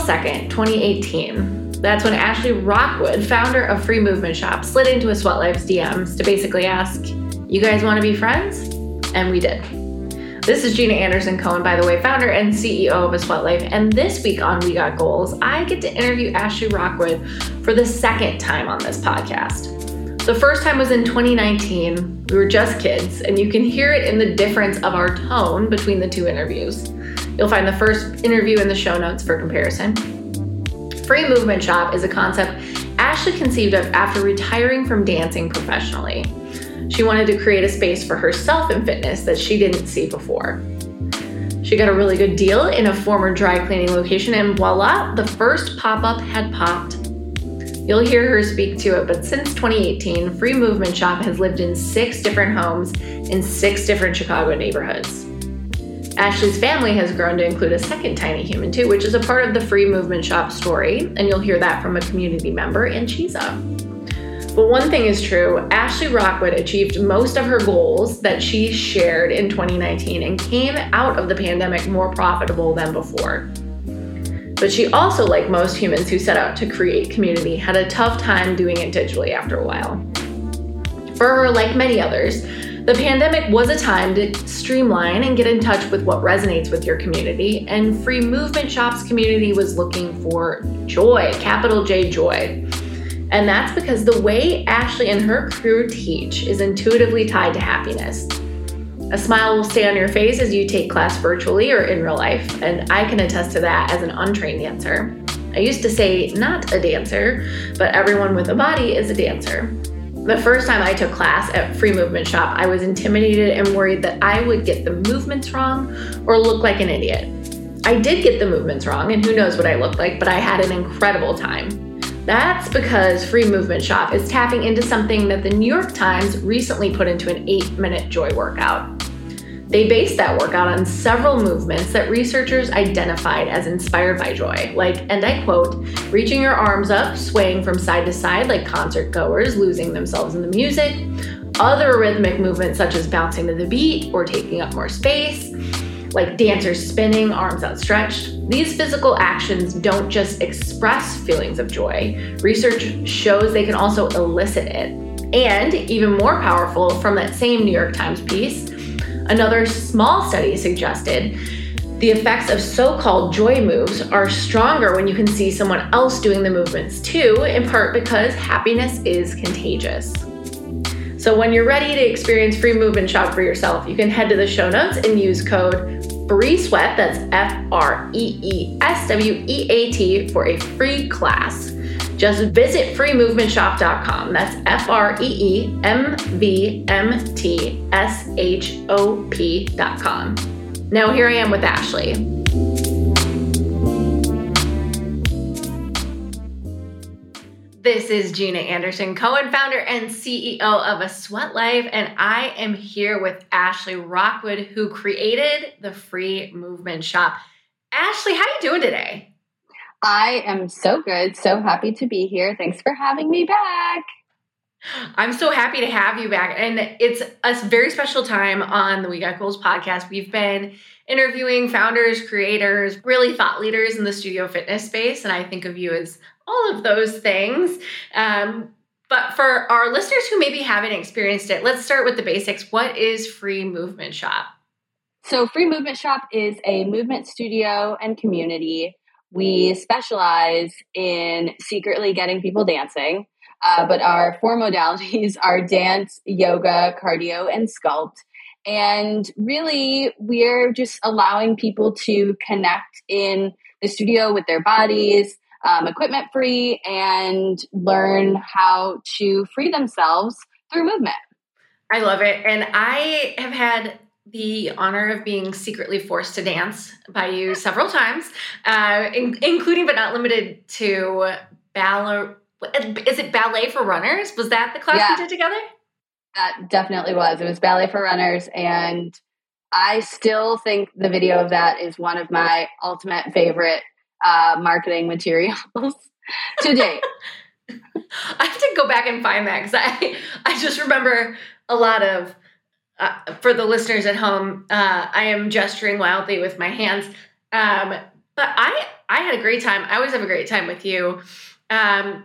2nd, 2018. That's when Ashley Rockwood, founder of Free Movement Shop, slid into a Sweat Life's DMs to basically ask, You guys want to be friends? And we did. This is Jeana Anderson Cohen, by the way, founder and CEO of A Sweat Life. And this week on We Got Goals, I get to interview Ashley Rockwood for the second time on this podcast. The first time was in 2019. We were just kids, and you can hear it in the difference of our tone between the two interviews. You'll find the first interview in the show notes for comparison. Free Movement Shop is a concept Ashley conceived of after retiring from dancing professionally. She wanted to create a space for herself in fitness that she didn't see before. She got a really good deal in a former dry cleaning location, and voila, the first pop up had popped. You'll hear her speak to it, but since 2018, Free Movement Shop has lived in six different homes in six different Chicago neighborhoods. Ashley's family has grown to include a second tiny human too, which is a part of the Free Movement Shop story, and you'll hear that from a community member Anchisa. But one thing is true Ashley Rockwood achieved most of her goals that she shared in 2019 and came out of the pandemic more profitable than before. But she also, like most humans who set out to create community, had a tough time doing it digitally after a while. For her, like many others, the pandemic was a time to streamline and get in touch with what resonates with your community, and Free Movement Shop's community was looking for joy, capital J joy. And that's because the way Ashley and her crew teach is intuitively tied to happiness. A smile will stay on your face as you take class virtually or in real life, and I can attest to that as an untrained dancer. I used to say not a dancer, but everyone with a body is a dancer. The first time I took class at Free Movement Shop, I was intimidated and worried that I would get the movements wrong or look like an idiot. I did get the movements wrong, and who knows what I looked like, but I had an incredible time. That's because Free Movement Shop is tapping into something that the New York Times recently put into an eight minute joy workout. They based that workout on several movements that researchers identified as inspired by joy, like, and I quote, reaching your arms up, swaying from side to side like concert goers, losing themselves in the music, other rhythmic movements such as bouncing to the beat or taking up more space, like dancers spinning, arms outstretched. These physical actions don't just express feelings of joy, research shows they can also elicit it. And even more powerful, from that same New York Times piece, Another small study suggested the effects of so called joy moves are stronger when you can see someone else doing the movements too, in part because happiness is contagious. So, when you're ready to experience free movement shop for yourself, you can head to the show notes and use code Free Sweat, that's F R E E S W E A T, for a free class. Just visit freemovementshop.com. That's F R E E M V M T S H O P.com. Now, here I am with Ashley. This is Jeana Anderson, Cohen founder and CEO of A Sweat Life, and I am here with Ashley Rockwood, who created the Free Movement Shop. Ashley, how are you doing today? I am so good. So happy to be here. Thanks for having me back. I'm so happy to have you back. And it's a very special time on the We Got Goals podcast. We've been interviewing founders, creators, really thought leaders in the studio fitness space. And I think of you as all of those things. Um, but for our listeners who maybe haven't experienced it, let's start with the basics. What is Free Movement Shop? So, Free Movement Shop is a movement studio and community we specialize in secretly getting people dancing, uh, but our four modalities are dance, yoga, cardio, and sculpt. And really, we're just allowing people to connect in the studio with their bodies, um, equipment free, and learn how to free themselves through movement. I love it. And I have had the honor of being secretly forced to dance by you several times, uh, in, including but not limited to ballet. Is it ballet for runners? Was that the class yeah, we did together? That definitely was. It was ballet for runners, and I still think the video of that is one of my ultimate favorite uh, marketing materials to date. I have to go back and find that because I I just remember a lot of uh, for the listeners at home, uh, I am gesturing wildly with my hands. Um, but I I had a great time. I always have a great time with you. Um,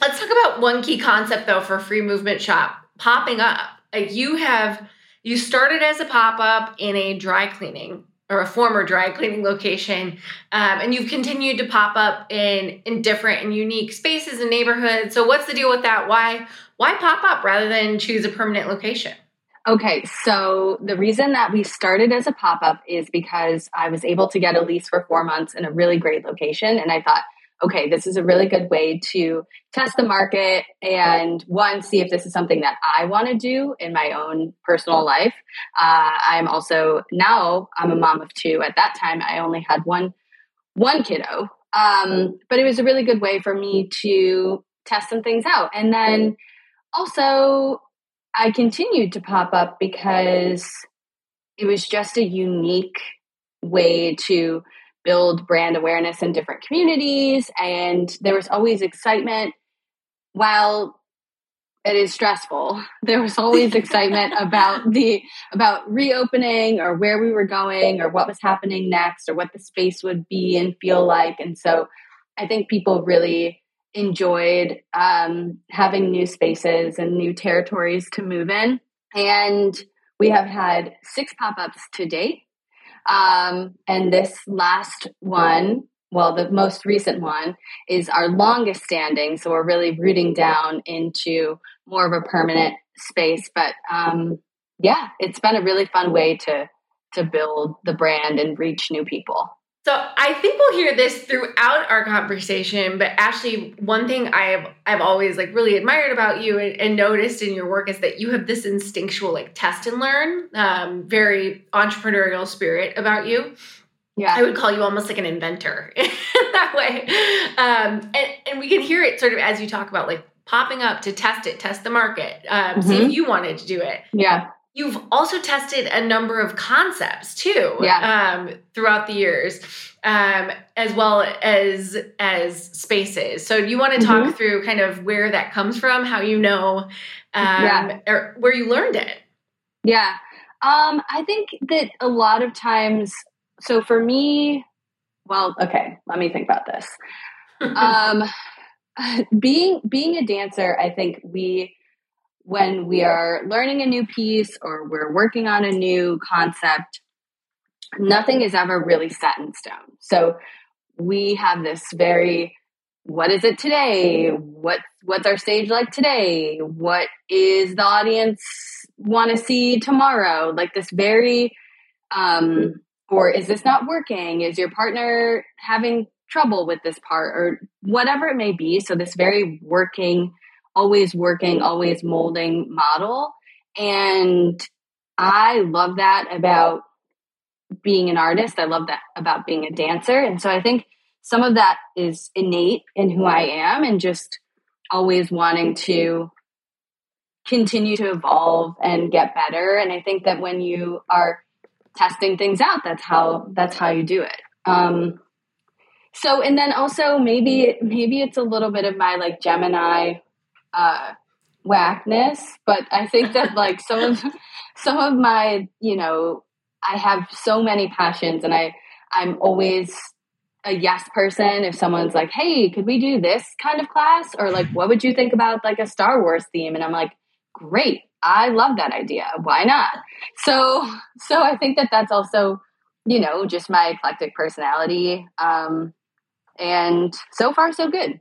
let's talk about one key concept though for free movement shop popping up. Like you have, you started as a pop up in a dry cleaning or a former dry cleaning location, um, and you've continued to pop up in in different and unique spaces and neighborhoods. So what's the deal with that? Why why pop up rather than choose a permanent location? Okay, so the reason that we started as a pop up is because I was able to get a lease for four months in a really great location. And I thought, okay, this is a really good way to test the market and one, see if this is something that I want to do in my own personal life. Uh, I'm also now I'm a mom of two. At that time, I only had one one kiddo, um, but it was a really good way for me to test some things out. And then also I continued to pop up because it was just a unique way to build brand awareness in different communities. And there was always excitement. While it is stressful, there was always excitement about the about reopening or where we were going or what was happening next or what the space would be and feel like. And so I think people really enjoyed um, having new spaces and new territories to move in. And we have had six pop ups to date. Um, and this last one, well, the most recent one is our longest standing. So we're really rooting down into more of a permanent space. But um, yeah, it's been a really fun way to to build the brand and reach new people. So I think we'll hear this throughout our conversation, but actually one thing I've I've always like really admired about you and, and noticed in your work is that you have this instinctual like test and learn, um, very entrepreneurial spirit about you. Yeah. I would call you almost like an inventor that way. Um, and, and we can hear it sort of as you talk about like popping up to test it, test the market, um, mm-hmm. see if you wanted to do it. Yeah. You've also tested a number of concepts too, yeah. um, throughout the years, um, as well as as spaces. So, do you want to talk mm-hmm. through kind of where that comes from, how you know, um, yeah. or where you learned it? Yeah, um, I think that a lot of times. So for me, well, okay, let me think about this. um, being being a dancer, I think we when we are learning a new piece or we're working on a new concept, nothing is ever really set in stone. So we have this very what is it today? What what's our stage like today? What is the audience want to see tomorrow? Like this very um or is this not working? Is your partner having trouble with this part or whatever it may be? So this very working always working, always molding model. And I love that about being an artist. I love that about being a dancer. And so I think some of that is innate in who I am and just always wanting to continue to evolve and get better. And I think that when you are testing things out, that's how that's how you do it. Um, so and then also maybe maybe it's a little bit of my like Gemini uh, whackness, but I think that like some of some of my, you know, I have so many passions, and I I'm always a yes person if someone's like, "Hey, could we do this kind of class?" or like, "What would you think about like a Star Wars theme?" and I'm like, "Great, I love that idea. Why not?" So so I think that that's also you know just my eclectic personality, um, and so far so good.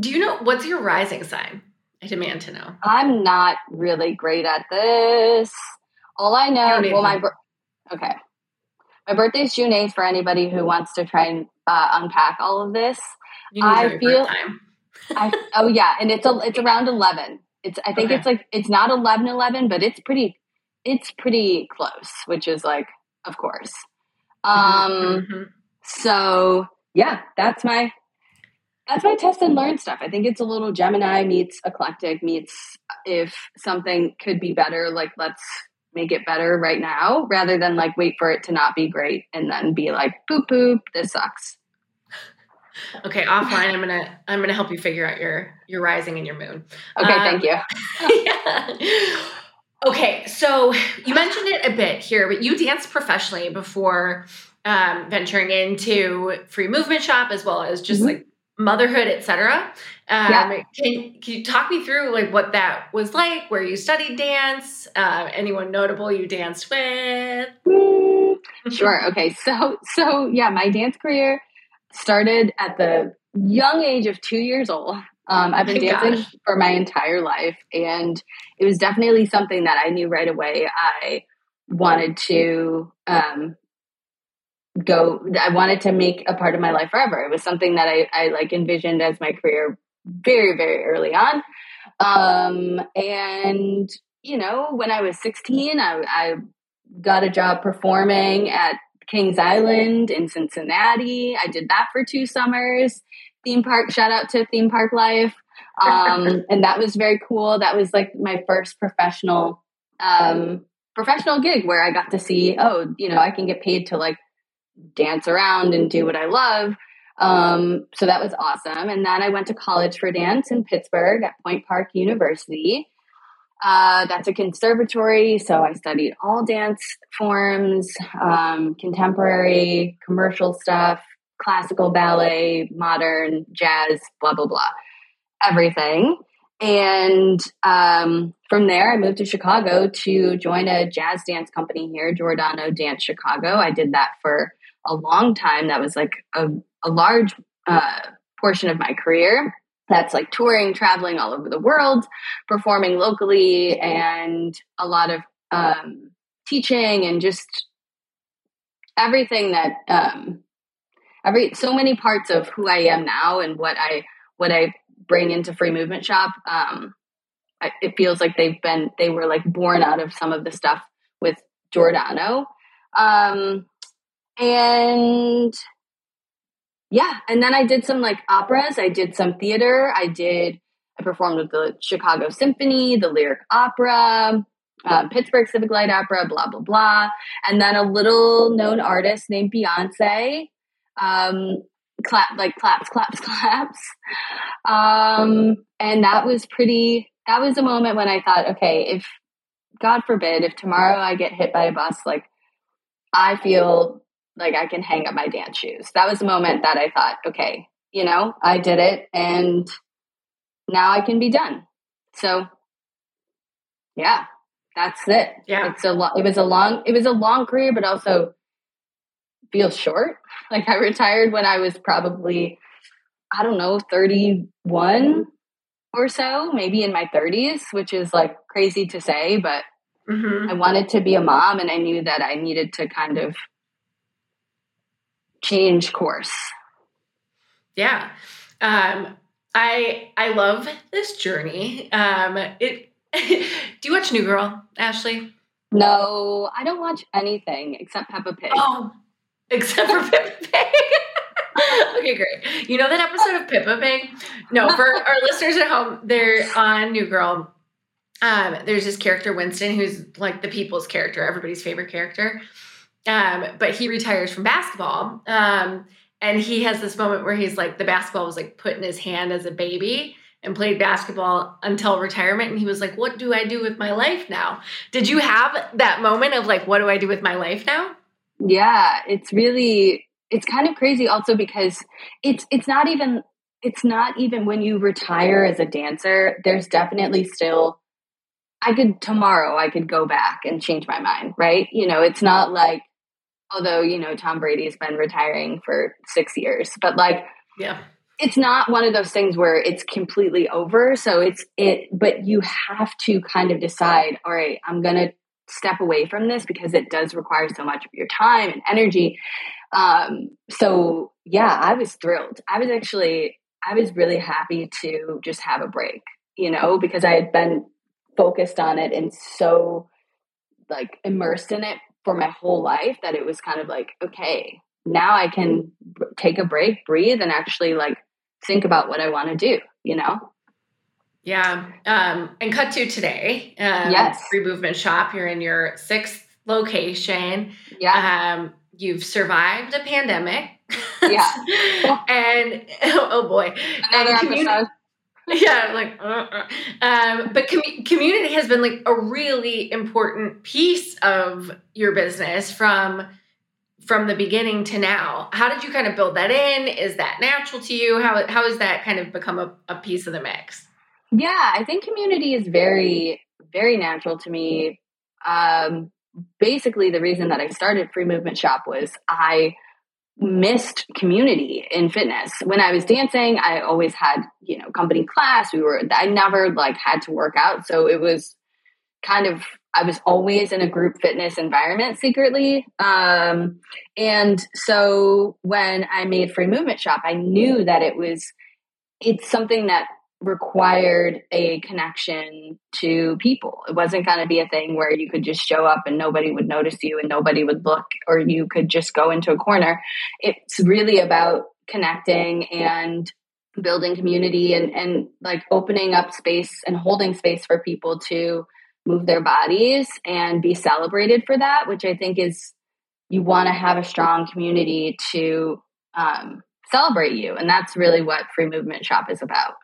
Do you know what's your rising sign? I demand to know. I'm not really great at this. All I know, well, my okay, my birthday is June eighth. For anybody who wants to try and uh, unpack all of this, I feel. I oh yeah, and it's a it's around eleven. It's I think okay. it's like it's not 11 11, but it's pretty it's pretty close, which is like of course. Um mm-hmm. so yeah, that's my that's my test and learn stuff. I think it's a little Gemini meets eclectic meets if something could be better, like let's make it better right now rather than like wait for it to not be great and then be like poop poop this sucks okay offline i'm gonna i'm gonna help you figure out your your rising and your moon okay um, thank you yeah. okay so you mentioned it a bit here but you danced professionally before um, venturing into free movement shop as well as just mm-hmm. like motherhood, etc. Um, yeah. can, can you talk me through like what that was like, where you studied dance, uh, anyone notable you danced with? Sure. Okay. So, so yeah, my dance career started at the young age of two years old. Um, I've been oh dancing gosh. for my entire life, and it was definitely something that I knew right away. I wanted to um, go. I wanted to make a part of my life forever. It was something that I, I like envisioned as my career very, very early on. Um, and you know, when I was 16, I, I got a job performing at Kings Island in Cincinnati. I did that for two summers theme park. Shout out to theme park life. Um, and that was very cool. That was like my first professional um, professional gig where I got to see, oh, you know, I can get paid to like dance around and do what I love. Um, so that was awesome. And then I went to college for dance in Pittsburgh at Point Park University. Uh, that's a conservatory, so I studied all dance forms, um, contemporary, commercial stuff, classical ballet, modern, jazz, blah, blah, blah, everything. And um, from there, I moved to Chicago to join a jazz dance company here, Giordano Dance Chicago. I did that for a long time. That was like a, a large uh, portion of my career. That's like touring, traveling all over the world, performing locally, and a lot of um, teaching and just everything that um, every so many parts of who I am now and what I what I bring into free movement shop. Um, I, it feels like they've been they were like born out of some of the stuff with Giordano, um, and yeah, and then I did some like operas. I did some theater. I did. I performed with the Chicago Symphony, the Lyric Opera, uh, Pittsburgh Civic Light Opera, blah blah blah, and then a little known artist named Beyonce um, clap like claps, claps, claps. Um, and that was pretty. That was a moment when I thought, okay, if God forbid, if tomorrow I get hit by a bus, like I feel like I can hang up my dance shoes. That was a moment that I thought, okay, you know, I did it, and now I can be done. So, yeah, that's it. Yeah, it's a lo- it was a long it was a long career, but also feels short. Like I retired when I was probably, I don't know, 31 or so, maybe in my 30s, which is like crazy to say, but mm-hmm. I wanted to be a mom and I knew that I needed to kind of change course. Yeah. Um, I I love this journey. Um, it do you watch New Girl, Ashley? No, I don't watch anything except Peppa Pig. Oh, except for Peppa Pig. okay, great. You know that episode of Peppa Pig? No, for our listeners at home, they're on New Girl. Um, there's this character Winston who's like the people's character, everybody's favorite character. Um, but he retires from basketball. Um, and he has this moment where he's like the basketball was like put in his hand as a baby and played basketball until retirement and he was like what do i do with my life now did you have that moment of like what do i do with my life now yeah, it's really it's kind of crazy also because it's it's not even it's not even when you retire as a dancer, there's definitely still I could tomorrow I could go back and change my mind, right? You know, it's not like although, you know, Tom Brady's been retiring for 6 years, but like yeah. It's not one of those things where it's completely over, so it's it but you have to kind of decide, all right, I'm going to step away from this because it does require so much of your time and energy. Um, so yeah, I was thrilled. I was actually, I was really happy to just have a break, you know, because I had been focused on it and so like immersed in it for my whole life that it was kind of like, okay, now I can take a break, breathe, and actually like think about what I want to do, you know? Yeah. Um, and cut to today. Um, yes. Free movement shop. You're in your sixth location. Yeah. Um, you've survived a pandemic. Yeah. and oh, oh, boy. Another communi- episode. yeah, like, uh, uh. Um, but com- community has been like a really important piece of your business from from the beginning to now. How did you kind of build that in? Is that natural to you? How how has that kind of become a, a piece of the mix? Yeah, I think community is very, very natural to me. Um, basically, the reason that I started Free Movement Shop was I missed community in fitness. When I was dancing, I always had, you know, company class. We were I never like had to work out, so it was kind of I was always in a group fitness environment secretly. Um, and so when I made Free Movement Shop, I knew that it was it's something that required a connection to people. It wasn't going to be a thing where you could just show up and nobody would notice you and nobody would look, or you could just go into a corner. It's really about connecting and building community and, and like opening up space and holding space for people to move their bodies and be celebrated for that, which I think is you want to have a strong community to um, celebrate you. And that's really what Free Movement Shop is about.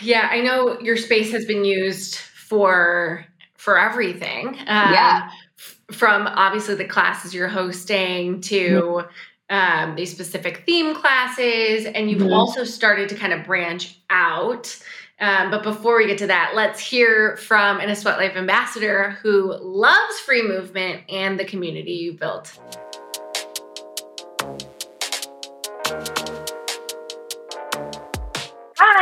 Yeah, I know your space has been used for for everything. Um, yeah. From obviously the classes you're hosting to um, these specific theme classes, and you've mm-hmm. also started to kind of branch out. Um, but before we get to that, let's hear from an A Sweat Life ambassador who loves free movement and the community you built.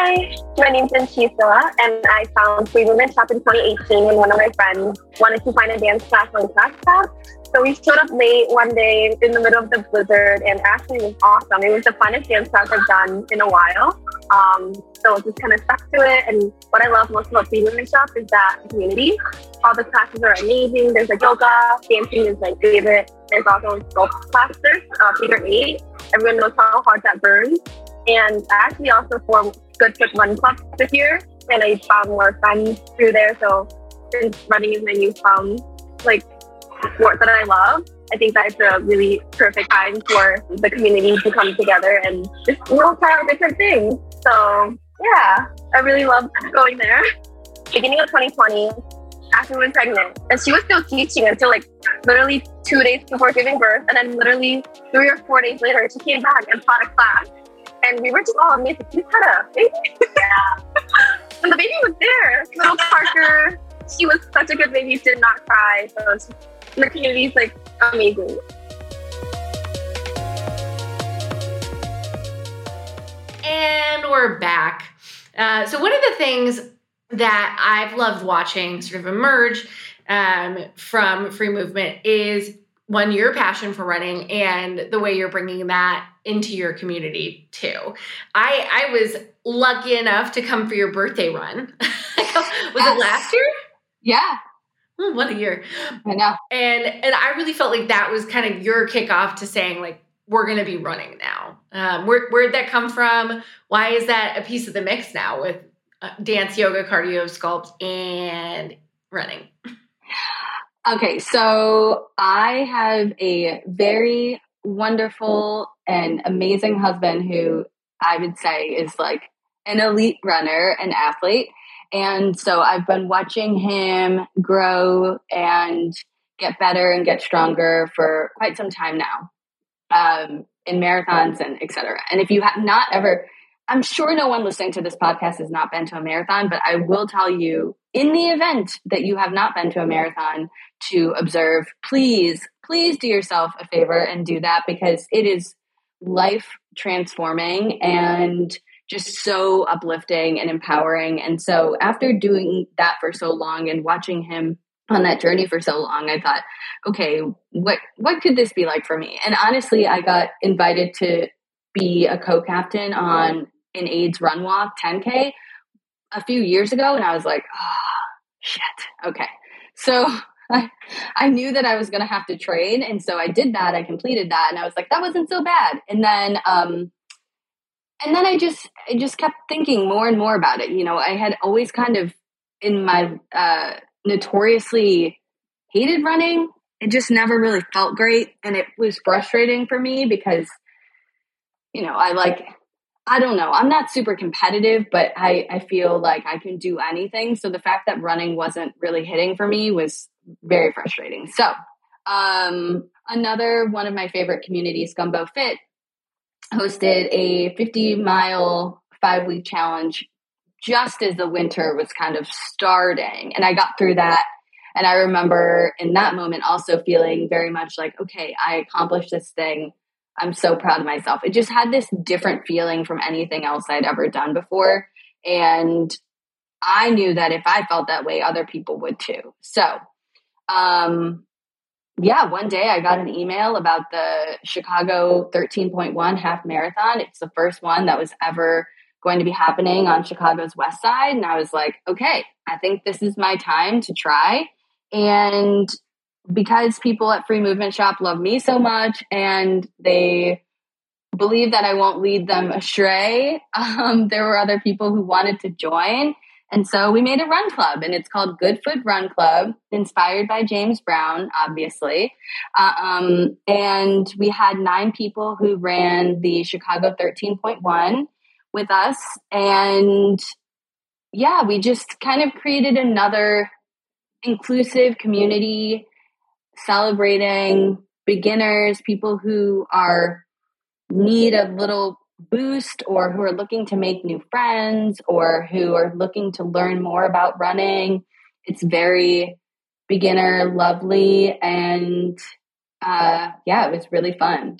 Hi, my name's Anchisa, and I found Free Movement Shop in 2018 when one of my friends wanted to find a dance class on ClassPass. So we showed up late one day in the middle of the blizzard, and actually it was awesome. It was the funnest dance class I've done in a while. Um, so just kind of stuck to it. And what I love most about Free Movement Shop is that community. All the classes are amazing. There's like yoga, dancing is my favorite. There's also sculpt classes, uh, figure eight. Everyone knows how hard that burns. And I actually also formed Good Foot Run Club this year, and I found more friends through there. So since running is my new newfound like sport that I love, I think that it's a really perfect time for the community to come together and just you try out different things. So yeah, I really love going there. Beginning of 2020, Ashley was pregnant, and she was still teaching until like literally two days before giving birth, and then literally three or four days later, she came back and taught a class and we were just all amazed. You had a baby? Yeah. and the baby was there. Little Parker. She was such a good baby, did not cry. So the community is like amazing. And we're back. Uh, so, one of the things that I've loved watching sort of emerge um, from free movement is one your passion for running and the way you're bringing that into your community too. I i was lucky enough to come for your birthday run. Was yes. it last year? Yeah. What a year. I know. And and i really felt like that was kind of your kickoff to saying like we're going to be running now. Um, where, where'd that come from? Why is that a piece of the mix now with uh, dance yoga cardio sculpt and running Okay, so I have a very wonderful and amazing husband who I would say is like an elite runner and athlete. And so I've been watching him grow and get better and get stronger for quite some time now um, in marathons and etc. And if you have not ever, I'm sure no one listening to this podcast has not been to a marathon, but I will tell you in the event that you have not been to a marathon to observe, please, please do yourself a favor and do that because it is life transforming and just so uplifting and empowering. And so after doing that for so long and watching him on that journey for so long, I thought, okay, what what could this be like for me? And honestly, I got invited to be a co-captain on an AIDS run walk 10K a few years ago and I was like, oh, shit. Okay. So I, I knew that I was going to have to train. And so I did that. I completed that. And I was like, that wasn't so bad. And then, um, and then I just, I just kept thinking more and more about it. You know, I had always kind of in my, uh, notoriously hated running. It just never really felt great. And it was frustrating for me because, you know, I like, I don't know. I'm not super competitive, but I, I feel like I can do anything. So the fact that running wasn't really hitting for me was very frustrating. So Um, another one of my favorite communities, Gumbo Fit, hosted a 50 mile five week challenge just as the winter was kind of starting. And I got through that. And I remember in that moment also feeling very much like, okay, I accomplished this thing. I'm so proud of myself. It just had this different feeling from anything else I'd ever done before. And I knew that if I felt that way, other people would too. So, um, yeah, one day I got an email about the Chicago 13.1 half marathon. It's the first one that was ever going to be happening on Chicago's west side. And I was like, okay, I think this is my time to try. And because people at Free Movement Shop love me so much and they believe that I won't lead them astray, um, there were other people who wanted to join. And so we made a run club, and it's called Good Foot Run Club, inspired by James Brown, obviously. Uh, um, and we had nine people who ran the Chicago 13.1 with us. And yeah, we just kind of created another inclusive community celebrating beginners, people who are need a little boost or who are looking to make new friends or who are looking to learn more about running. It's very beginner lovely and uh yeah, it was really fun.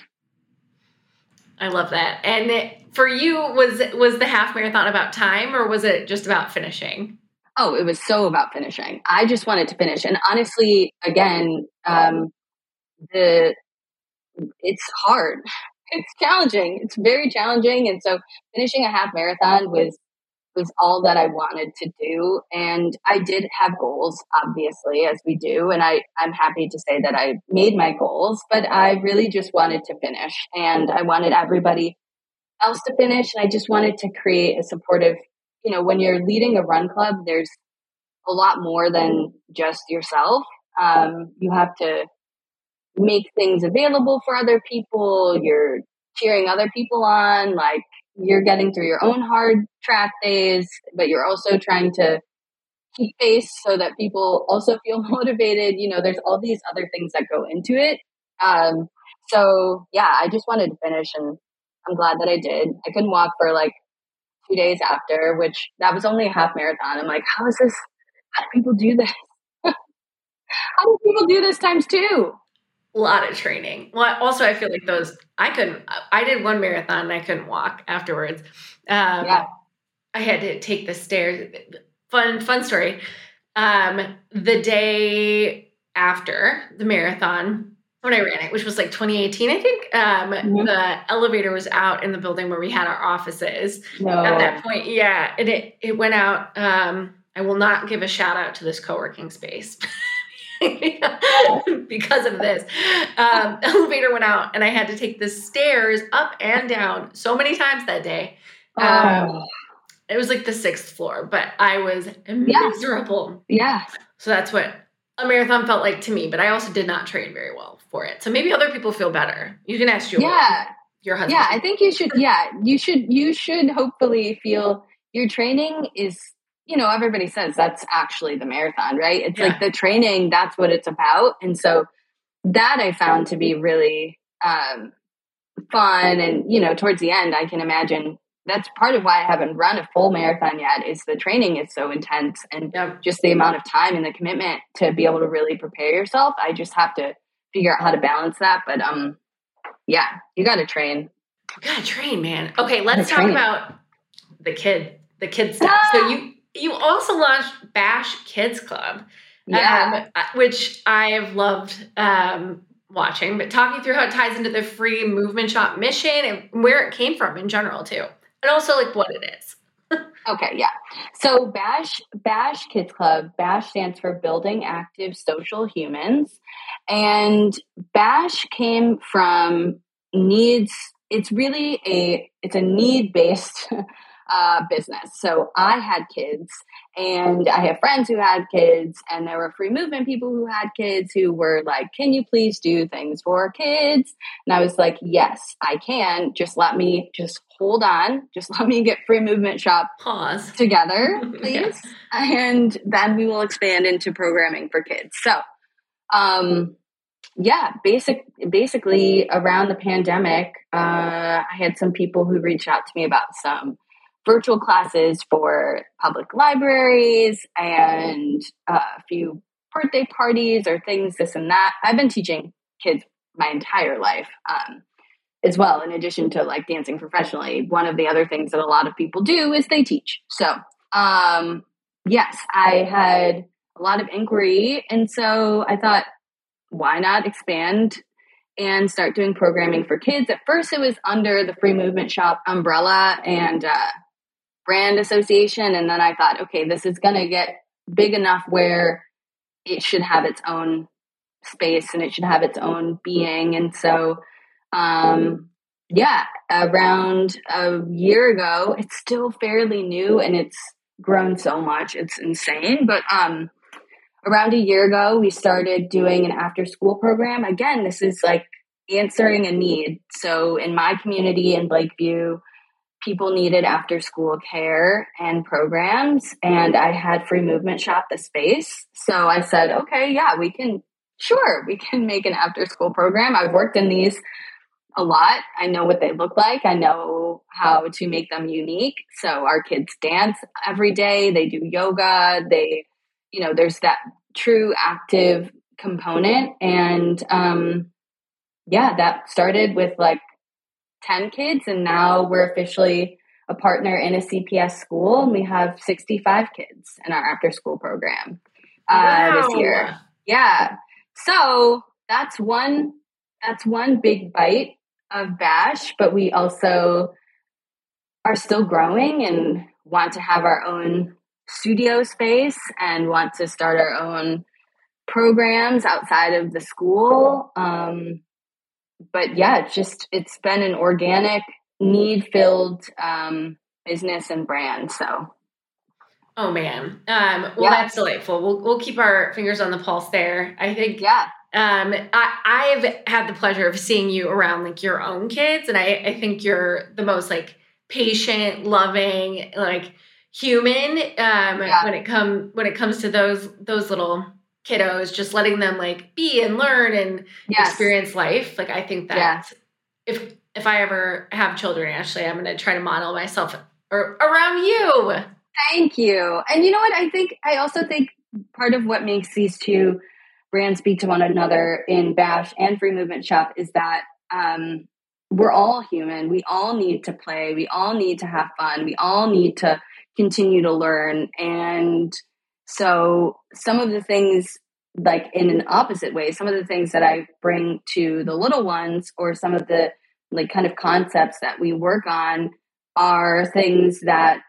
I love that. And it, for you, was was the half marathon about time, or was it just about finishing? Oh, it was so about finishing. I just wanted to finish, and honestly, again, um, the it's hard. It's challenging. It's very challenging, and so finishing a half marathon was was all that I wanted to do. And I did have goals, obviously, as we do. And I, I'm happy to say that I made my goals, but I really just wanted to finish. And I wanted everybody else to finish. And I just wanted to create a supportive, you know, when you're leading a run club, there's a lot more than just yourself. Um, you have to make things available for other people. You're cheering other people on. Like you're getting through your own hard track days, but you're also trying to keep pace so that people also feel motivated. You know, there's all these other things that go into it. Um, so yeah, I just wanted to finish and I'm glad that I did. I couldn't walk for like two days after, which that was only a half marathon. I'm like, how is this? How do people do this? how do people do this times two? A lot of training. Well, also, I feel like those, I couldn't, I did one marathon and I couldn't walk afterwards. Um, yeah. I had to take the stairs. Fun, fun story. Um, the day after the marathon, when I ran it, which was like 2018, I think, um, mm-hmm. the elevator was out in the building where we had our offices no. at that point. Yeah. And it, it went out. Um, I will not give a shout out to this co working space. because of this. Um, elevator went out, and I had to take the stairs up and down so many times that day. Um. It was like the sixth floor, but I was miserable. Yeah. So that's what a marathon felt like to me. But I also did not train very well for it. So maybe other people feel better. You can ask Julia. Yeah. Your husband. Yeah, I think you should. Yeah, you should. You should hopefully feel your training is you know, everybody says that's actually the marathon, right? It's yeah. like the training, that's what it's about. And so that I found to be really um, fun. And, you know, towards the end, I can imagine that's part of why I haven't run a full marathon yet is the training is so intense and yeah. just the amount of time and the commitment to be able to really prepare yourself. I just have to figure out how to balance that. But um yeah, you gotta train. You gotta train, man. Okay, let's talk about the kid, the kid stuff. Ah! So you you also launched Bash Kids Club, yeah, um, which I have loved um, watching. But talking through how it ties into the free movement shop mission and where it came from in general too, and also like what it is. okay, yeah. So Bash Bash Kids Club, Bash stands for Building Active Social Humans. And Bash came from needs it's really a it's a need based uh, business. So I had kids, and I have friends who had kids, and there were free movement people who had kids who were like, Can you please do things for kids? And I was like, Yes, I can. Just let me just hold on. Just let me get free movement shop pause together, please. yeah. And then we will expand into programming for kids. So, um, yeah, basic basically around the pandemic, uh, I had some people who reached out to me about some virtual classes for public libraries and uh, a few birthday parties or things, this and that. I've been teaching kids my entire life um, as well, in addition to like dancing professionally. One of the other things that a lot of people do is they teach. So, um, yes, I had a lot of inquiry. And so I thought, why not expand and start doing programming for kids? At first, it was under the Free Movement Shop umbrella and uh, brand association. And then I thought, okay, this is going to get big enough where it should have its own space and it should have its own being. And so, um, yeah, around a year ago, it's still fairly new and it's grown so much. It's insane. But um, around a year ago, we started doing an after school program. Again, this is like answering a need. So in my community in Lakeview, people needed after school care and programs, and I had free movement shop the space. So I said, okay, yeah, we can, sure, we can make an after school program. I've worked in these a lot. I know what they look like. I know how to make them unique. So our kids dance every day, they do yoga, they you know, there's that true active component. And um, yeah, that started with like 10 kids, and now we're officially a partner in a CPS school, and we have 65 kids in our after school program uh, wow. this year. Yeah. So that's one that's one big bite of bash but we also are still growing and want to have our own studio space and want to start our own programs outside of the school. Um, but yeah, it's just it's been an organic, need filled um, business and brand. So. Oh man. Um, well, yeah. that's delightful. We'll we'll keep our fingers on the pulse there. I think. Yeah. Um, I, I've had the pleasure of seeing you around like your own kids, and I, I think you're the most like patient, loving, like human um, yeah. when it come when it comes to those those little kiddos just letting them like be and learn and yes. experience life. Like i think that if if i ever have children actually i'm going to try to model myself or, around you. Thank you. And you know what? I think i also think part of what makes these two brands speak to one another in bash and free movement shop is that um, we're all human. We all need to play. We all need to have fun. We all need to continue to learn. And so some of the things like in an opposite way, some of the things that I bring to the little ones or some of the like kind of concepts that we work on are things that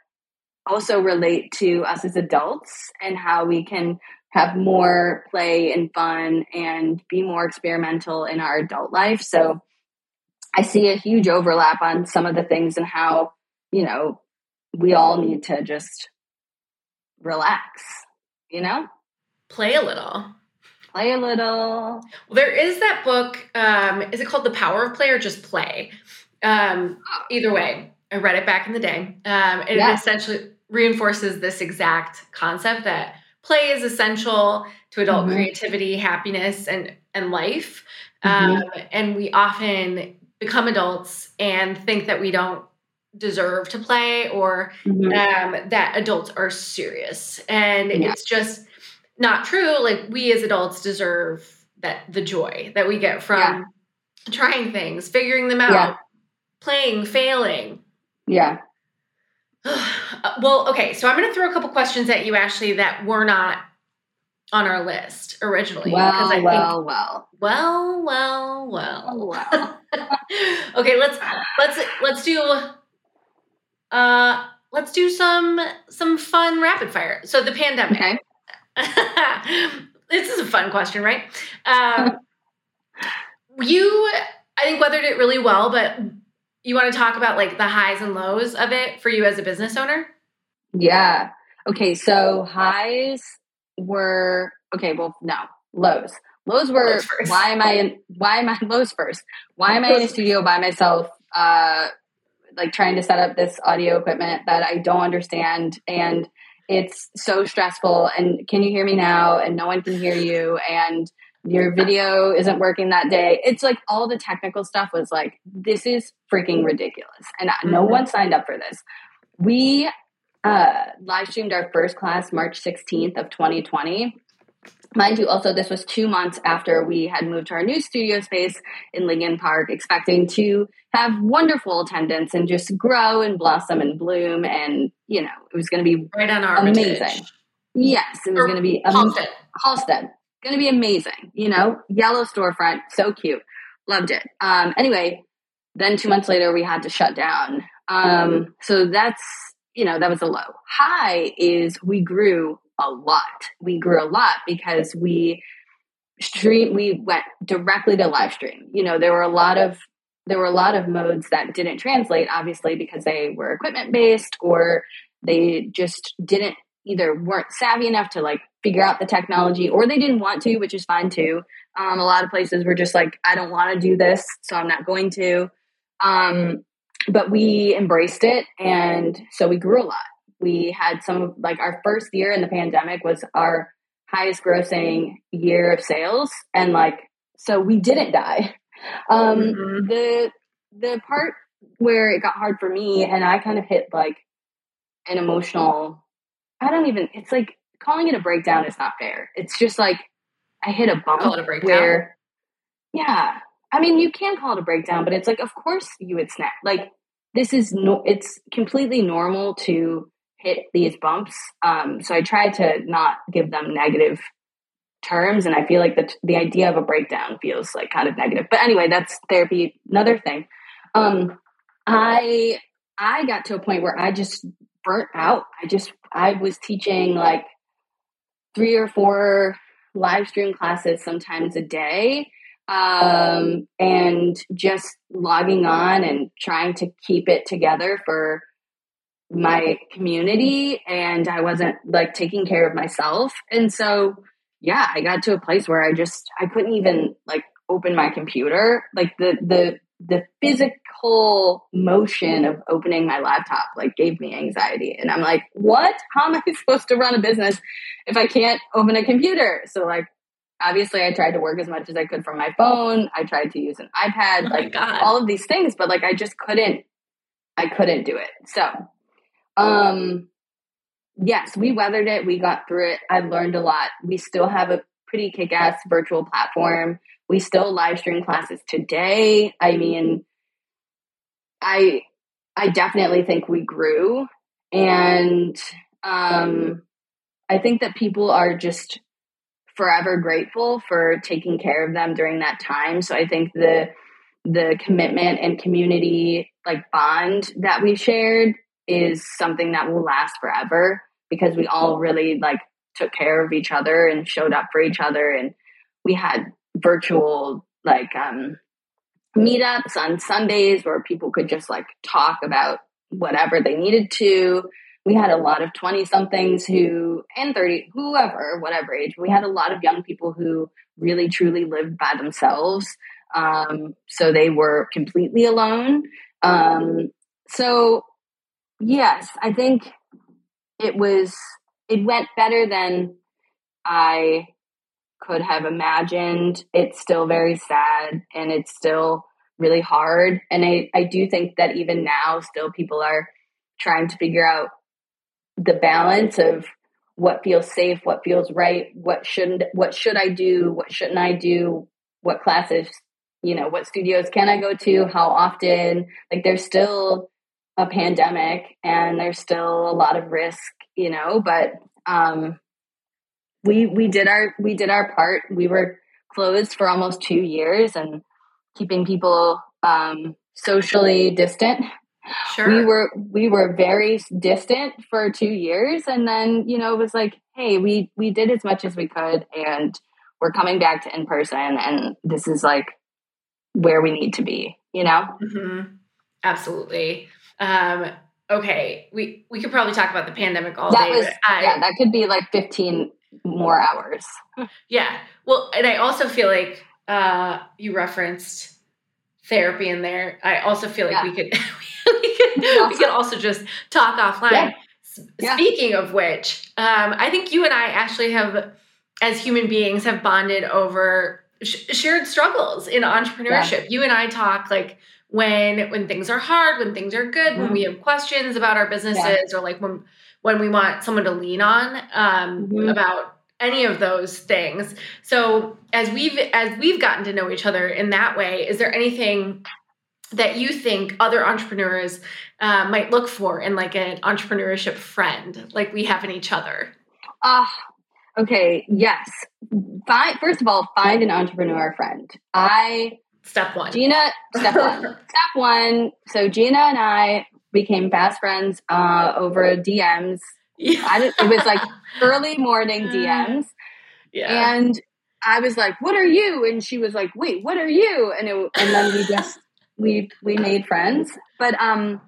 also relate to us as adults and how we can have more play and fun and be more experimental in our adult life. So I see a huge overlap on some of the things and how, you know, we all need to just relax, you know? Play a little. Play a little. Well, there is that book. Um, is it called The Power of Play or just Play? Um, oh. either way, I read it back in the day. Um, it essentially reinforces this exact concept that play is essential to adult mm-hmm. creativity, happiness, and and life. Mm-hmm. Um, and we often become adults and think that we don't deserve to play or mm-hmm. um, that adults are serious and yeah. it's just not true like we as adults deserve that the joy that we get from yeah. trying things figuring them out yeah. playing failing yeah well okay so i'm going to throw a couple questions at you ashley that were not on our list originally well I well think, well well well well well okay let's let's let's do uh, let's do some some fun rapid fire. So the pandemic. Okay. this is a fun question, right? Um, you, I think, weathered it really well, but you want to talk about like the highs and lows of it for you as a business owner? Yeah. Okay. So highs were okay. Well, no lows. Lows were lows why am I in? Why am I lows first? Why am I in a studio by myself? Uh, like trying to set up this audio equipment that I don't understand and it's so stressful and can you hear me now and no one can hear you and your video isn't working that day. It's like all the technical stuff was like, this is freaking ridiculous. And mm-hmm. no one signed up for this. We uh, live streamed our first class March 16th of 2020. Mind you, also, this was two months after we had moved to our new studio space in Lincoln Park, expecting to have wonderful attendance and just grow and blossom and bloom. And, you know, it was going to be right on our amazing. Yes, it was going to be amazing. Halsted. going to be amazing. You know, yellow storefront, so cute. Loved it. Um, anyway, then two months later, we had to shut down. Um, so that's, you know, that was a low. High is we grew a lot. We grew a lot because we stream, we went directly to live stream. You know, there were a lot of, there were a lot of modes that didn't translate, obviously, because they were equipment based or they just didn't either weren't savvy enough to like figure out the technology or they didn't want to, which is fine too. Um, a lot of places were just like, I don't want to do this, so I'm not going to. Um, but we embraced it. And so we grew a lot. We had some of like our first year in the pandemic was our highest grossing year of sales. And like, so we didn't die. Um, mm-hmm. The, the part where it got hard for me and I kind of hit like an emotional I don't even. It's like calling it a breakdown is not fair. It's just like I hit a bump call it a breakdown. where, yeah. I mean, you can call it a breakdown, but it's like, of course you would snap. Like this is no. It's completely normal to hit these bumps. Um, so I try to not give them negative terms, and I feel like the the idea of a breakdown feels like kind of negative. But anyway, that's therapy. Another thing. Um, I I got to a point where I just burnt out. I just I was teaching like three or four live stream classes sometimes a day um, and just logging on and trying to keep it together for my community and I wasn't like taking care of myself. And so yeah I got to a place where I just I couldn't even like open my computer. Like the the the physical motion of opening my laptop like gave me anxiety. And i'm like what? How am i supposed to run a business if i can't open a computer? So like obviously i tried to work as much as i could from my phone. I tried to use an ipad oh like all of these things but like i just couldn't i couldn't do it. So um yes we weathered it we got through it i learned a lot we still have a pretty kick-ass virtual platform we still live stream classes today. I mean, I I definitely think we grew and um I think that people are just forever grateful for taking care of them during that time. So I think the the commitment and community like bond that we shared is something that will last forever because we all really like took care of each other and showed up for each other and we had virtual like um, meetups on Sundays where people could just like talk about whatever they needed to. We had a lot of 20 somethings who, and 30, whoever, whatever age, we had a lot of young people who really truly lived by themselves. Um, so they were completely alone. Um, so, yes, I think it was, it went better than I could have imagined. It's still very sad and it's still really hard. And I, I do think that even now, still people are trying to figure out the balance of what feels safe, what feels right, what shouldn't, what should I do, what shouldn't I do, what classes, you know, what studios can I go to, how often. Like there's still a pandemic and there's still a lot of risk, you know, but um, we we did our we did our part. We were closed for almost two years and keeping people um, socially distant. Sure. We were we were very distant for two years, and then you know it was like, hey, we we did as much as we could, and we're coming back to in person, and this is like where we need to be. You know. Mm-hmm. Absolutely. Um, okay, we we could probably talk about the pandemic all that day. Was, I, yeah, that could be like fifteen more hours. yeah. Well, and I also feel like uh, you referenced therapy in there. I also feel like yeah. we could we could we could also just talk offline. Yeah. Yeah. Speaking of which, um, I think you and I actually have as human beings have bonded over sh- shared struggles in entrepreneurship. You and I talk like when when things are hard, when things are good, mm-hmm. when we have questions about our businesses, yeah. or like when when we want someone to lean on um, mm-hmm. about any of those things. So as we've as we've gotten to know each other in that way, is there anything that you think other entrepreneurs uh, might look for in like an entrepreneurship friend, like we have in each other? Ah, uh, okay, yes. Find first of all, find an entrepreneur friend. I step one. Jeana, step one. step one. So Jeana and I became fast friends uh, over DMs. Yeah. I it was like early morning DMs. Yeah. And I was like, "What are you?" And she was like, "Wait, what are you?" And it, and then we just we we made friends. But um,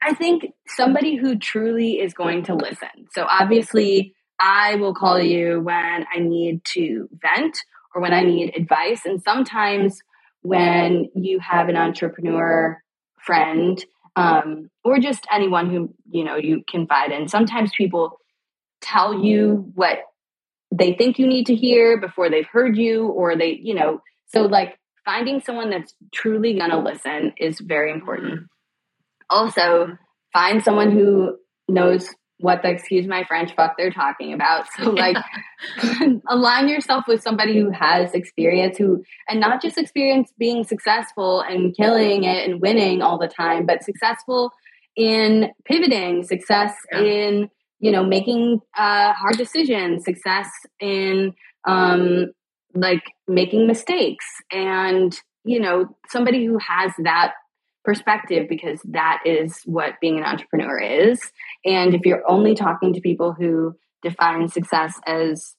I think somebody who truly is going to listen. So obviously, I will call you when I need to vent or when I need advice, and sometimes when you have an entrepreneur friend um, or just anyone who you know you confide in. Sometimes people tell you what they think you need to hear before they've heard you, or they, you know, so like finding someone that's truly going to listen is very important. Also, find someone who knows what the excuse my French fuck they're talking about. So like align yourself with somebody who has experience who and not just experience being successful and killing it and winning all the time, but successful in pivoting, success yeah. in you know making uh, hard decisions, success in um, like making mistakes, and you know somebody who has that perspective because that is what being an entrepreneur is. And if you're only talking to people who define success as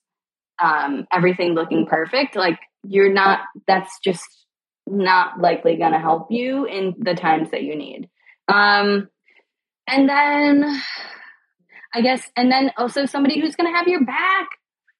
um, everything looking perfect, like you're not, that's just not likely going to help you in the times that you need. Um, and then I guess, and then also somebody who's going to have your back.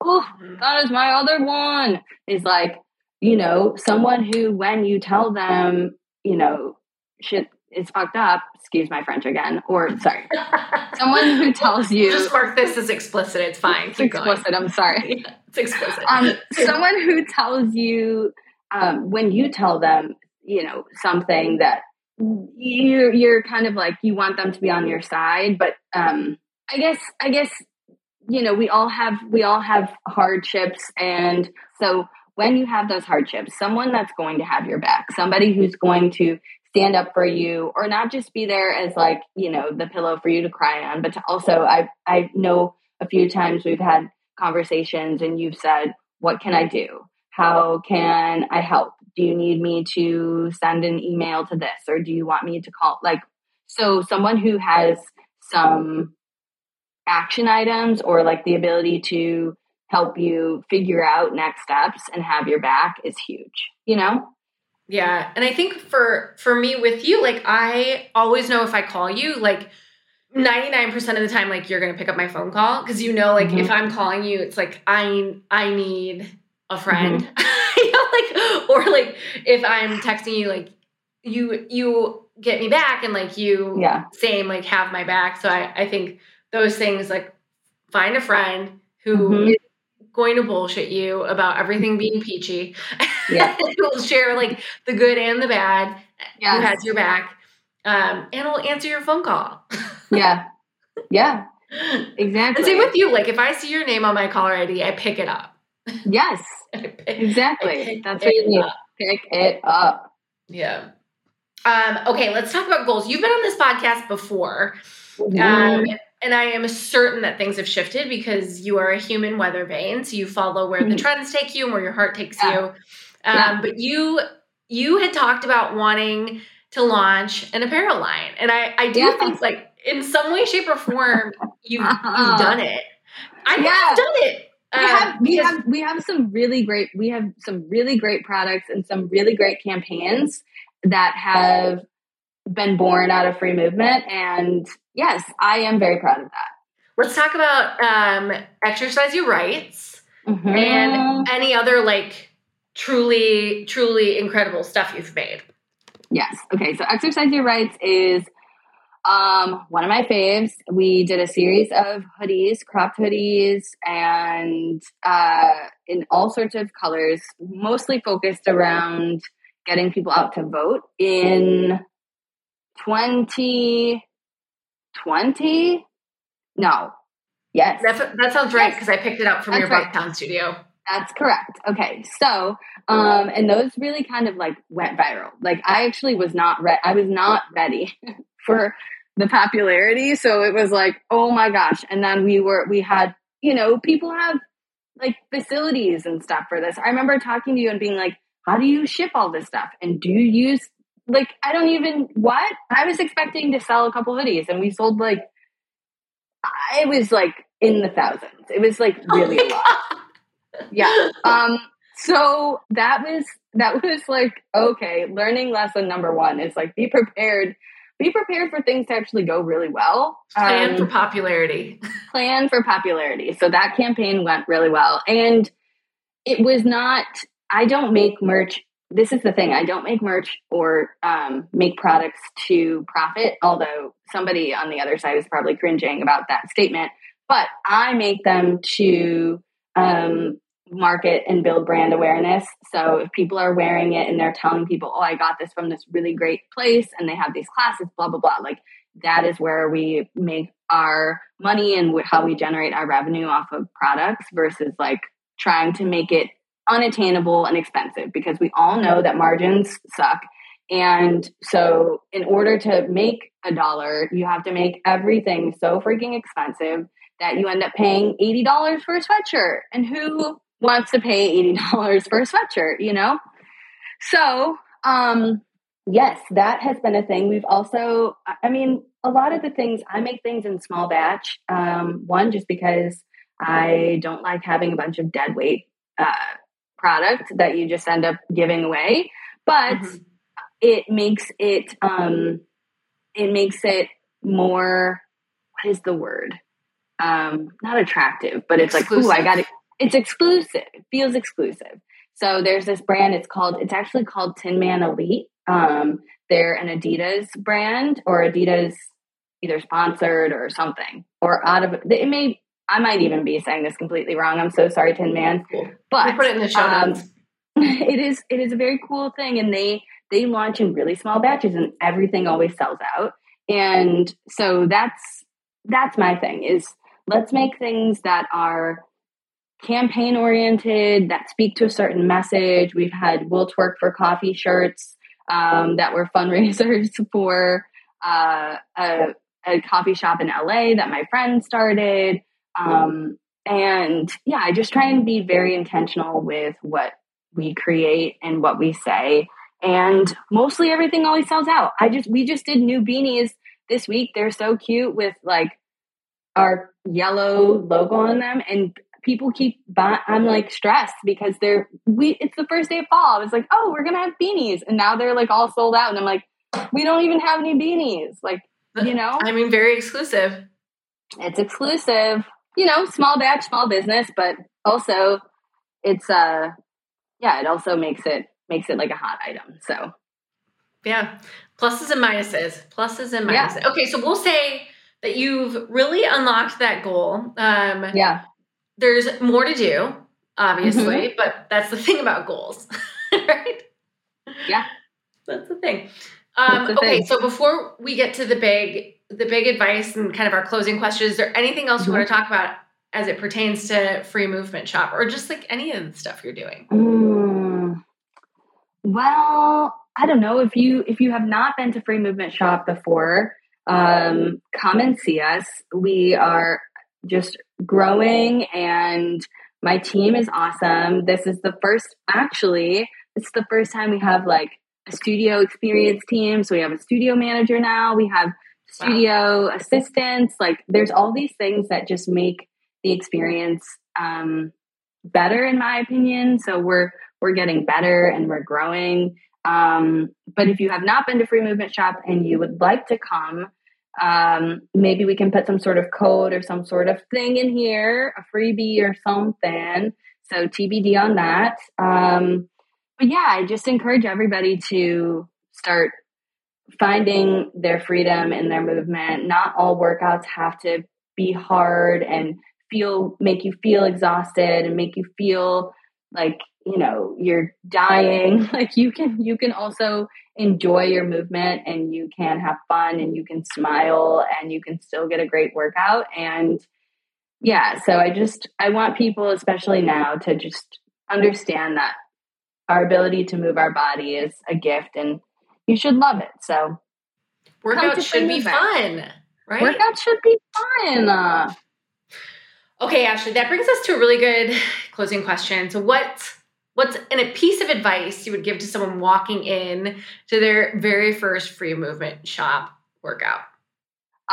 Oh, that is my other one. Is like, you know, someone who, when you tell them, you know, shit is fucked up, excuse my French again, or sorry, someone who tells you just mark this as explicit. It's fine. It's explicit. Going. I'm sorry. Yeah, it's explicit. Um, someone who tells you um, when you tell them, you know, something that you you're kind of like you want them to be on your side, but um, I guess I guess you know we all have we all have hardships, and so when you have those hardships, someone that's going to have your back, somebody who's going to stand up for you or not just be there as like you know the pillow for you to cry on but to also i i know a few times we've had conversations and you've said what can i do? How can i help? Do you need me to send an email to this or do you want me to call? Like so someone who has some action items or like the ability to help you figure out next steps and have your back is huge you know yeah. And I think for for me with you, like I always know if I call you, like 99% of the time like you're going to pick up my phone call because you know like mm-hmm. if I'm calling you, it's like I I need a friend. Mm-hmm. you know like or like if I'm texting you like you you get me back and like you yeah. same like have my back. So I I think those things like find a friend who mm-hmm. is going to bullshit you about everything being peachy. Yeah. will share like the good and the bad. Yes. Who has your back. Um, and will answer your phone call. yeah. Yeah. Exactly. And same with you. Like if I see your name on my caller ID, I pick it up. Yes. pick, exactly. That's what you need. Up. Pick it up. Yeah. Um, okay, let's talk about goals. You've been on this podcast before. Mm-hmm. Um, and I am certain that things have shifted because you are a human weather vane. So you follow where mm-hmm. the trends take you and where your heart takes yeah. you. Um, yeah. But you you had talked about wanting to launch an apparel line, and I I do yeah. think like in some way, shape, or form you've, uh-huh. you've done it. I yeah. you've done it. We have um, we have we have some really great we have some really great products and some really great campaigns that have been born out of free movement and yes, I am very proud of that. Let's talk about um, exercise your rights mm-hmm. and any other like truly, truly incredible stuff you've made. Yes. Okay. So exercise your rights is Um, one of my faves. We did a series of hoodies, cropped hoodies, and uh, in all sorts of colors, mostly focused around getting people out to vote in 2020. No. Yes. That, that sounds right because I picked it up from That's your right. Bucktown studio. That's correct. Okay. So, um, and those really kind of like went viral. Like I actually was not ready. I was not ready for the popularity. So it was like, oh my gosh. And then we were, we had, you know, people have like facilities and stuff for this. I remember talking to you and being like, how do you ship all this stuff? And do you use like I don't even what? I was expecting to sell a couple hoodies and we sold like I was like in the thousands. It was like really a lot. Yeah. Um so that was that was like okay, learning lesson number 1 is like be prepared be prepared for things to actually go really well. Plan um, for popularity. plan for popularity. So that campaign went really well. And it was not, I don't make merch. This is the thing. I don't make merch or um, make products to profit, although somebody on the other side is probably cringing about that statement. But I make them to um, market and build brand awareness. So if people are wearing it and they're telling people, oh, I got this from this really great place and they have these classes, blah, blah, blah, like that is where we make our money and how we generate our revenue off of products versus like trying to make it unattainable and expensive because we all know that margins suck. And so, in order to make a dollar, you have to make everything so freaking expensive that you end up paying $80 for a sweatshirt. And who wants to pay $80 for a sweatshirt, you know? So, um, yes, that has been a thing. We've also, I mean, a lot of the things, I make things in small batch. Um, one, just because I don't like having a bunch of dead weight uh, product that you just end up giving away, but mm-hmm. it makes it, um, it makes it more, what is the word? Um, not attractive, but it's Exclusive. like, ooh, I got it it's exclusive. It feels exclusive. So there's this brand. It's called. It's actually called Tinman Elite. Um, they're an Adidas brand or Adidas either sponsored or something or out of it may. I might even be saying this completely wrong. I'm so sorry, Tinman. But we put it in the show um, notes. it is it is a very cool thing, and they they launch in really small batches, and everything always sells out. And so that's that's my thing is let's make things that are campaign oriented that speak to a certain message. We've had Will Twerk for Coffee shirts um, that were fundraisers for uh, a, a, coffee shop in LA that my friend started. Um, and yeah, I just try and be very intentional with what we create and what we say. And mostly everything always sells out. I just, we just did new beanies this week. They're so cute with like our yellow logo on them. And people keep buying. I'm like stressed because they're we. It's the first day of fall. I was like, oh, we're gonna have beanies, and now they're like all sold out, and I'm like, we don't even have any beanies. Like, you know, I mean, very exclusive. It's exclusive. You know, small batch, small business, but also it's uh, yeah, it also makes it makes it like a hot item. So, yeah, pluses and minuses, pluses and minuses. Yeah. Okay, so we'll say that you've really unlocked that goal. Um, yeah there's more to do, obviously, mm-hmm. but that's the thing about goals, right? Yeah. That's the thing. Um, okay, thing. so before we get to the big, the big advice and kind of our closing question, is there anything else mm-hmm. you want to talk about as it pertains to free movement shop, or just like any of the stuff you're doing? Mm. Well, I don't know if you if you have not been to free movement shop before, um, come and see us. We are just growing and my team is awesome. This is the first, actually, it's the first time we have like a studio experience team. So we have a studio manager now, we have studio wow. assistants. Like there's all these things that just make the experience um, better, in my opinion. So we're we're getting better and we're growing. Um, but if you have not been to Free Movement Shop and you would like to come, um, maybe we can put some sort of code or some sort of thing in here, a freebie or something. So TBD on that. Um, but yeah, I just encourage everybody to start finding their freedom in their movement. Not all workouts have to be hard and feel make you feel exhausted and make you feel like you know you're dying like you can you can also enjoy your movement and you can have fun and you can smile and you can still get a great workout and yeah so i just i want people especially now to just understand that our ability to move our body is a gift and you should love it so. Workout should be fun right? Workout should be fun. Uh, okay ashley that brings us to a really good closing question. So what what's in a piece of advice you would give to someone walking in to their very first free movement shop workout?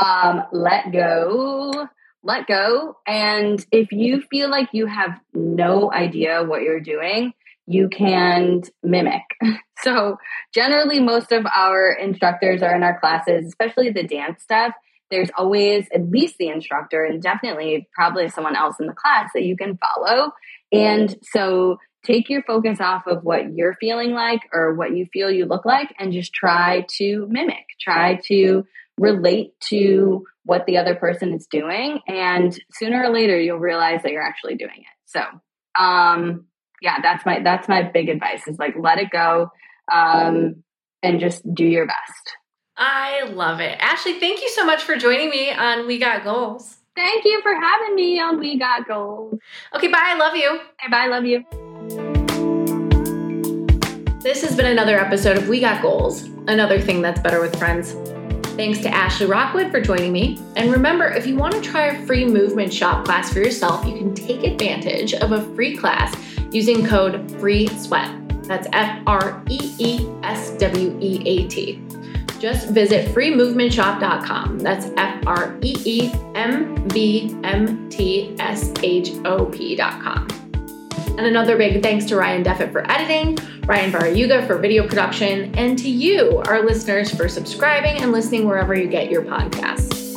Um let go let go. And if you feel like you have no idea what you're doing you can mimic so generally most of our instructors are in our classes especially the dance stuff there's always at least the instructor and definitely probably someone else in the class that you can follow and so take your focus off of what you're feeling like or what you feel you look like and just try to mimic, try to relate to what the other person is doing. And sooner or later, you'll realize that you're actually doing it. So, um, yeah, that's my, that's my big advice is like, let it go. Um, and just do your best. I love it. Ashley, thank you so much for joining me on We Got Goals. Thank you for having me on We Got Goals. Okay, bye. I love you. Okay, bye. I love you. This has been another episode of We Got Goals, another thing that's better with friends. Thanks to Ashley Rockwood for joining me. And remember, if you want to try a free movement shop class for yourself, you can take advantage of a free class using code FREE SWEAT. That's F R E E S W E A T. Just visit freemovementshop.com. That's F R E E M V M T S H O P.com. And another big thanks to Ryan Deffett for editing, Ryan Barayuga for video production, and to you, our listeners, for subscribing and listening wherever you get your podcasts.